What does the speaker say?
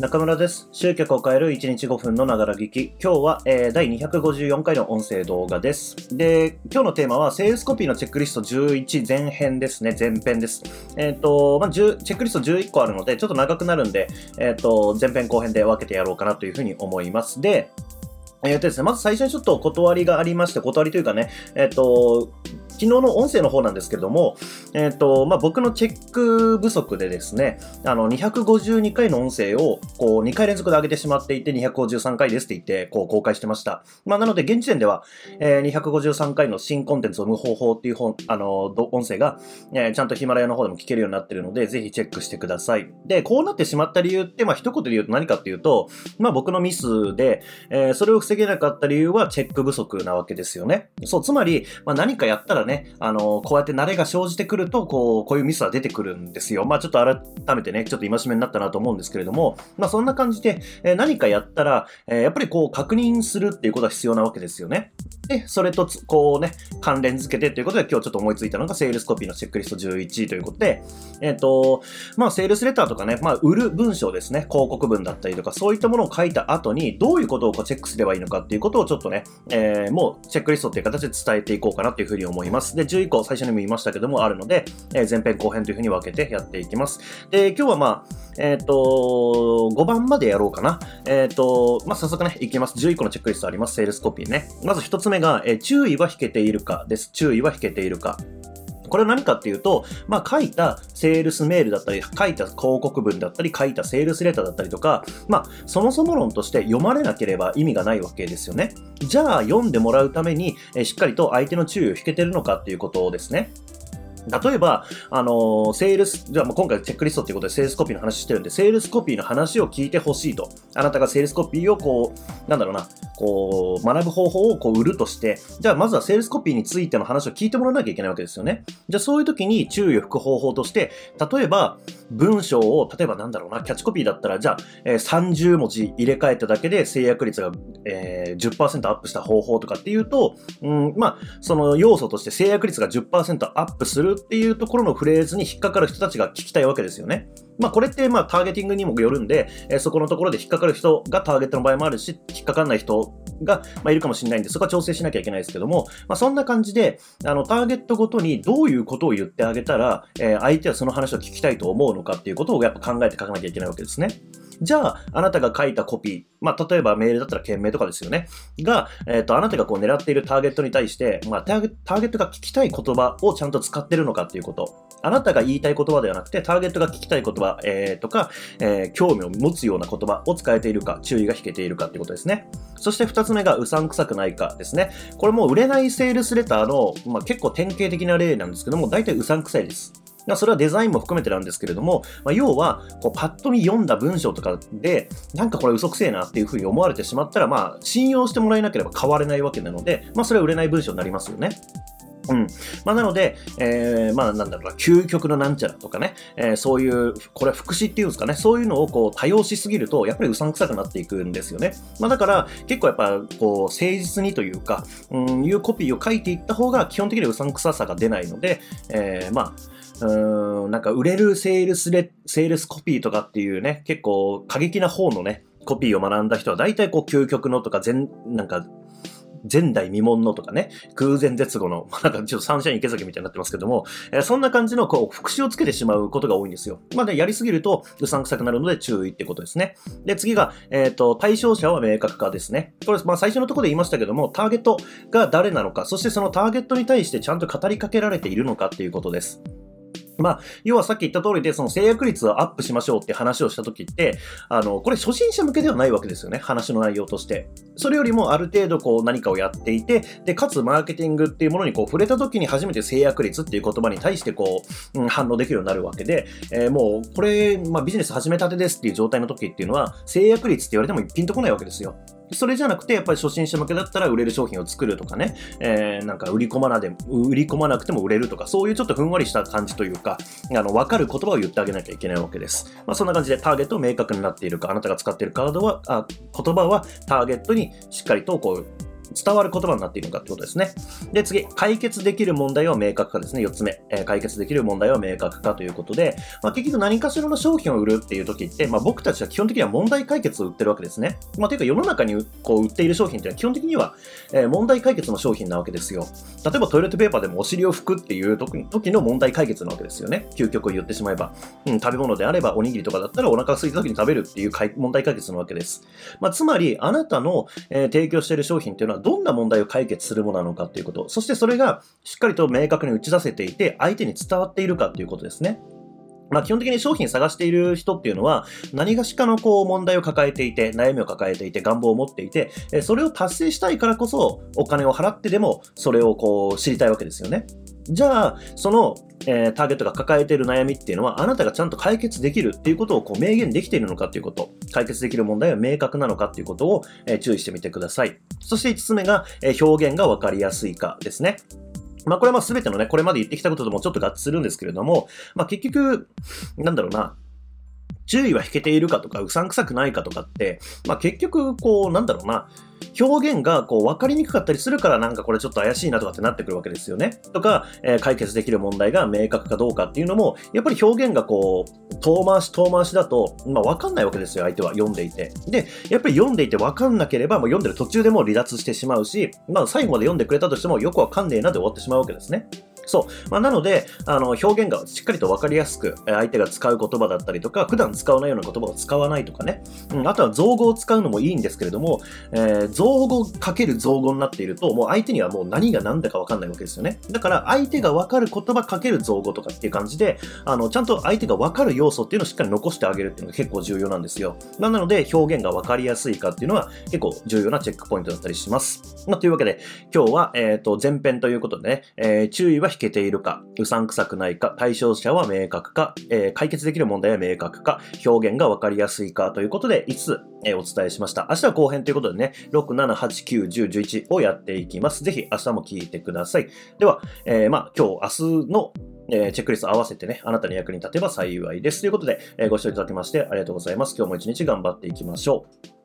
中村です。集客を変える1日5分のながら聞き。今日は、えー第254回の音声動画です。で、今日のテーマは、セールスコピーのチェックリスト11前編ですね。前編です。えっ、と、まあ、10チェックリスト11個あるので、ちょっと長くなるんで、えっ、と、前編後編で分けてやろうかなというふうに思います。で、えっ、とですね、まず最初にちょっと断りがありまして、断りというかね、えっ、と、昨日の音声の方なんですけれども、えっ、と、まあ、僕のチェック不足でですね、あの、252回の音声を、こう、2回連続で上げてしまっていて、253回ですって言って、こう、公開してました。まあ、なので、現時点では、えー253回の新コンテンツを生む方法っていう本、あの、音声が、えーちゃんとヒマラヤの方でも聞けるようになってるので、ぜひチェックしてください。で、こうなってしまった理由って、まあ、一言で言うと何かっていうと、まあ、僕のミスで、えーそれを防げなかった理由はチェック不足なわけですよね。そう、つまり、まあ、何かやったらね、あの、こうやって慣れが生じてくると、こう、こういうミスは出てくるんですよ。まあ、ちょっと改めてね、ちょっと戒めになったなと思うんですけれども、まあ、そんな感じで、え何かやったら、えやっぱりこう、確認するっていうことは必要なわけですよね。で、それと、こうね、関連付けてということで、今日ちょっと思いついたのが、セールスコピーのチェックリスト11ということで、えっ、と、まあ、セールスレターとかね、まあ、売る文章ですね、広告文だったりとか、そういったものを書いた後に、どういうことをこうチェックすればいいのかっていうことをちょっとね、えーもうチェックリストっていう形で伝えていこうかなというふうに思います。で、11個最初にも言いましたけども、あるので、え前編後編というふうに分けてやっていきます。で、今日はまあ、えっ、と、5番までやろうかな。えっ、と、まあ、早速ね、いきます。11個のチェックリストあります。セールスコピーね。まず1つ目が、え注意は引けているかです。注意は引けているか。これは何かっていうと、まあ、書いたセールスメールだったり、書いた広告文だったり、書いたセールスレターだったりとか、まあ、そもそも論として読まれなければ意味がないわけですよね。じゃあ、読んでもらうために、えしっかりと相手の注意を引けてるのかっていうことですね。例えば、あのーセールス、じゃあもう今回チェックリストということでセールスコピーの話してるんで、セールスコピーの話を聞いてほしいと。あなたがセールスコピーをこう、なんだろうな、こう、学ぶ方法をこう売るとして、じゃあまずはセールスコピーについての話を聞いてもらわなきゃいけないわけですよね。じゃあそういう時に注意を引く方法として、例えば、文章を、例えばなんだろうな、キャッチコピーだったら、じゃあ、えー30文字入れ替えただけで制約率が、えー10%アップした方法とかっていうと、うん、まあ、その要素として制約率が10%アップするっていうところのフレーズに引っかかる人たちが聞きたいわけですよね。まあこれってまあターゲティングにもよるんで、えーそこのところで引っかかる人がターゲットの場合もあるし、引っかかんない人が、まあ、いるかもしれないんで、そこは調整しなきゃいけないですけども、まあそんな感じで、あのターゲットごとにどういうことを言ってあげたら、えー相手はその話を聞きたいと思うのかっていうことをやっぱ考えて書かなきゃいけないわけですね。じゃあ、あなたが書いたコピー、まあ、例えばメールだったら件名とかですよね。が、えっ、と、あなたがこう狙っているターゲットに対して、まあターゲ、ターゲットが聞きたい言葉をちゃんと使ってるのかっていうこと。あなたが言いたい言葉ではなくて、ターゲットが聞きたい言葉、えーとか、えー興味を持つような言葉を使えているか、注意が引けているかっていうことですね。そして二つ目が、うさんくさくないかですね。これも売れないセールスレターの、まあ、結構典型的な例なんですけども、大体うさんくさいです。まそれはデザインも含めてなんですけれども、まあ、要は、こうパッと見読んだ文章とかで、なんかこれ嘘くせえなっていうふうに思われてしまったら、まあ、信用してもらえなければ変われないわけなので、まあ、それは売れない文章になりますよね。うん。まあ、なので、えー、まあ、なんだろうな、究極のなんちゃらとかね、えーそういう、これは副詞っていうんですかね、そういうのをこう多用しすぎると、やっぱりうさんくさくなっていくんですよね。まあ、だから、結構やっぱ、こう、誠実にというか、うん、いうコピーを書いていった方が、基本的にはうさんくささが出ないので、えー、まあ、うん、なんか売れるセールスレ、セールスコピーとかっていうね、結構過激な方のね、コピーを学んだ人は大体こう究極のとか全、なんか、前代未聞のとかね、空前絶後の、なんかちょっとサンシャイン池崎みたいになってますけども、えーそんな感じのこう、副詞をつけてしまうことが多いんですよ。まあね、やりすぎるとうさんくさくなるので注意ってことですね。で、次が、えっ、と、対象者は明確化ですね。これ、まあ最初のところで言いましたけども、ターゲットが誰なのか、そしてそのターゲットに対してちゃんと語りかけられているのかっていうことです。まあ、要はさっき言った通りで、その制約率をアップしましょうって話をしたときって、あの、これ初心者向けではないわけですよね、話の内容として。それよりもある程度こう何かをやっていて、で、かつマーケティングっていうものにこう触れたときに初めて制約率っていう言葉に対してこう、うん、反応できるようになるわけで、えーもうこれ、まあビジネス始めたてですっていう状態の時っていうのは、制約率って言われてもピンとこないわけですよ。それじゃなくて、やっぱり初心者向けだったら売れる商品を作るとかね、えーなんか売り込まなで、売り込まなくても売れるとか、そういうちょっとふんわりした感じというか、あの、わかる言葉を言ってあげなきゃいけないわけです。まあ、そんな感じでターゲットを明確になっているか、あなたが使っているカードは、あ言葉はターゲットにしっかりとこう、伝わる言葉になっているのかってことですね。で、次、解決できる問題は明確化ですね。4つ目、えー、解決できる問題は明確化ということで、まあ、結局何かしらの商品を売るっていう時って、まあ、僕たちは基本的には問題解決を売ってるわけですね。まあ、というか世の中にこう売っている商品っていうのは基本的には、えー、問題解決の商品なわけですよ。例えばトイレットペーパーでもお尻を拭くっていう時の問題解決なわけですよね。究極を言ってしまえば。うん、食べ物であればおにぎりとかだったらお腹が空いた時に食べるっていう問題解決なわけです。まあ、つまり、あなたの、えー、提供している商品っていうのはどんな問題を解決するものなのかっていうこと。そしてそれがしっかりと明確に打ち出せていて、相手に伝わっているかっていうことですね。まあ、基本的に商品探している人っていうのは、何がしかのこう問題を抱えていて、悩みを抱えていて、願望を持っていて、それを達成したいからこそ、お金を払ってでも、それをこう知りたいわけですよね。じゃあ、その、えー、ターゲットが抱えている悩みっていうのは、あなたがちゃんと解決できるっていうことをこう明言できているのかっていうこと、解決できる問題は明確なのかっていうことを、えー、注意してみてください。そして5つ目が、えー、表現がわかりやすいかですね。まあこれはまあ全てのね、これまで言ってきたことともちょっと合致するんですけれども、まあ結局、なんだろうな、注意は引けているかとか、うさんくさくないかとかって、まあ結局、こう、なんだろうな、表現がこう分かりにくかったりするからなんかこれちょっと怪しいなとかってなってくるわけですよね。とか、えー、解決できる問題が明確かどうかっていうのも、やっぱり表現がこう、遠回し遠回しだと、まあ分かんないわけですよ、相手は読んでいて。で、やっぱり読んでいて分かんなければ、もう読んでる途中でも離脱してしまうし、まあ最後まで読んでくれたとしてもよくわかんねえなで終わってしまうわけですね。そう。まあ、なので、あの、表現がしっかりと分かりやすく、相手が使う言葉だったりとか、普段使わないような言葉を使わないとかね。うん、あとは造語を使うのもいいんですけれども、えー、造語かける造語になっていると、もう相手にはもう何が何だか分かんないわけですよね。だから、相手が分かる言葉かける造語とかっていう感じで、あの、ちゃんと相手が分かる要素っていうのをしっかり残してあげるっていうのが結構重要なんですよ。なので、表現が分かりやすいかっていうのは結構重要なチェックポイントだったりします。まあ、というわけで、今日は、えっ、ー、と、前編ということでね、えー、注意は引けているか、うさんくさくないか、対象者は明確か、えー、解決できる問題は明確か、表現がわかりやすいかということで5つ、えー、お伝えしました。明日は後編ということでね、6、7、8、9、10、11をやっていきます。ぜひ明日も聞いてください。では、えー、まあ、今日、明日のえ、チェックリスト合わせてね、あなたの役に立てば幸いです。ということで、え、ご視聴いただきましてありがとうございます。今日も一日頑張っていきましょう。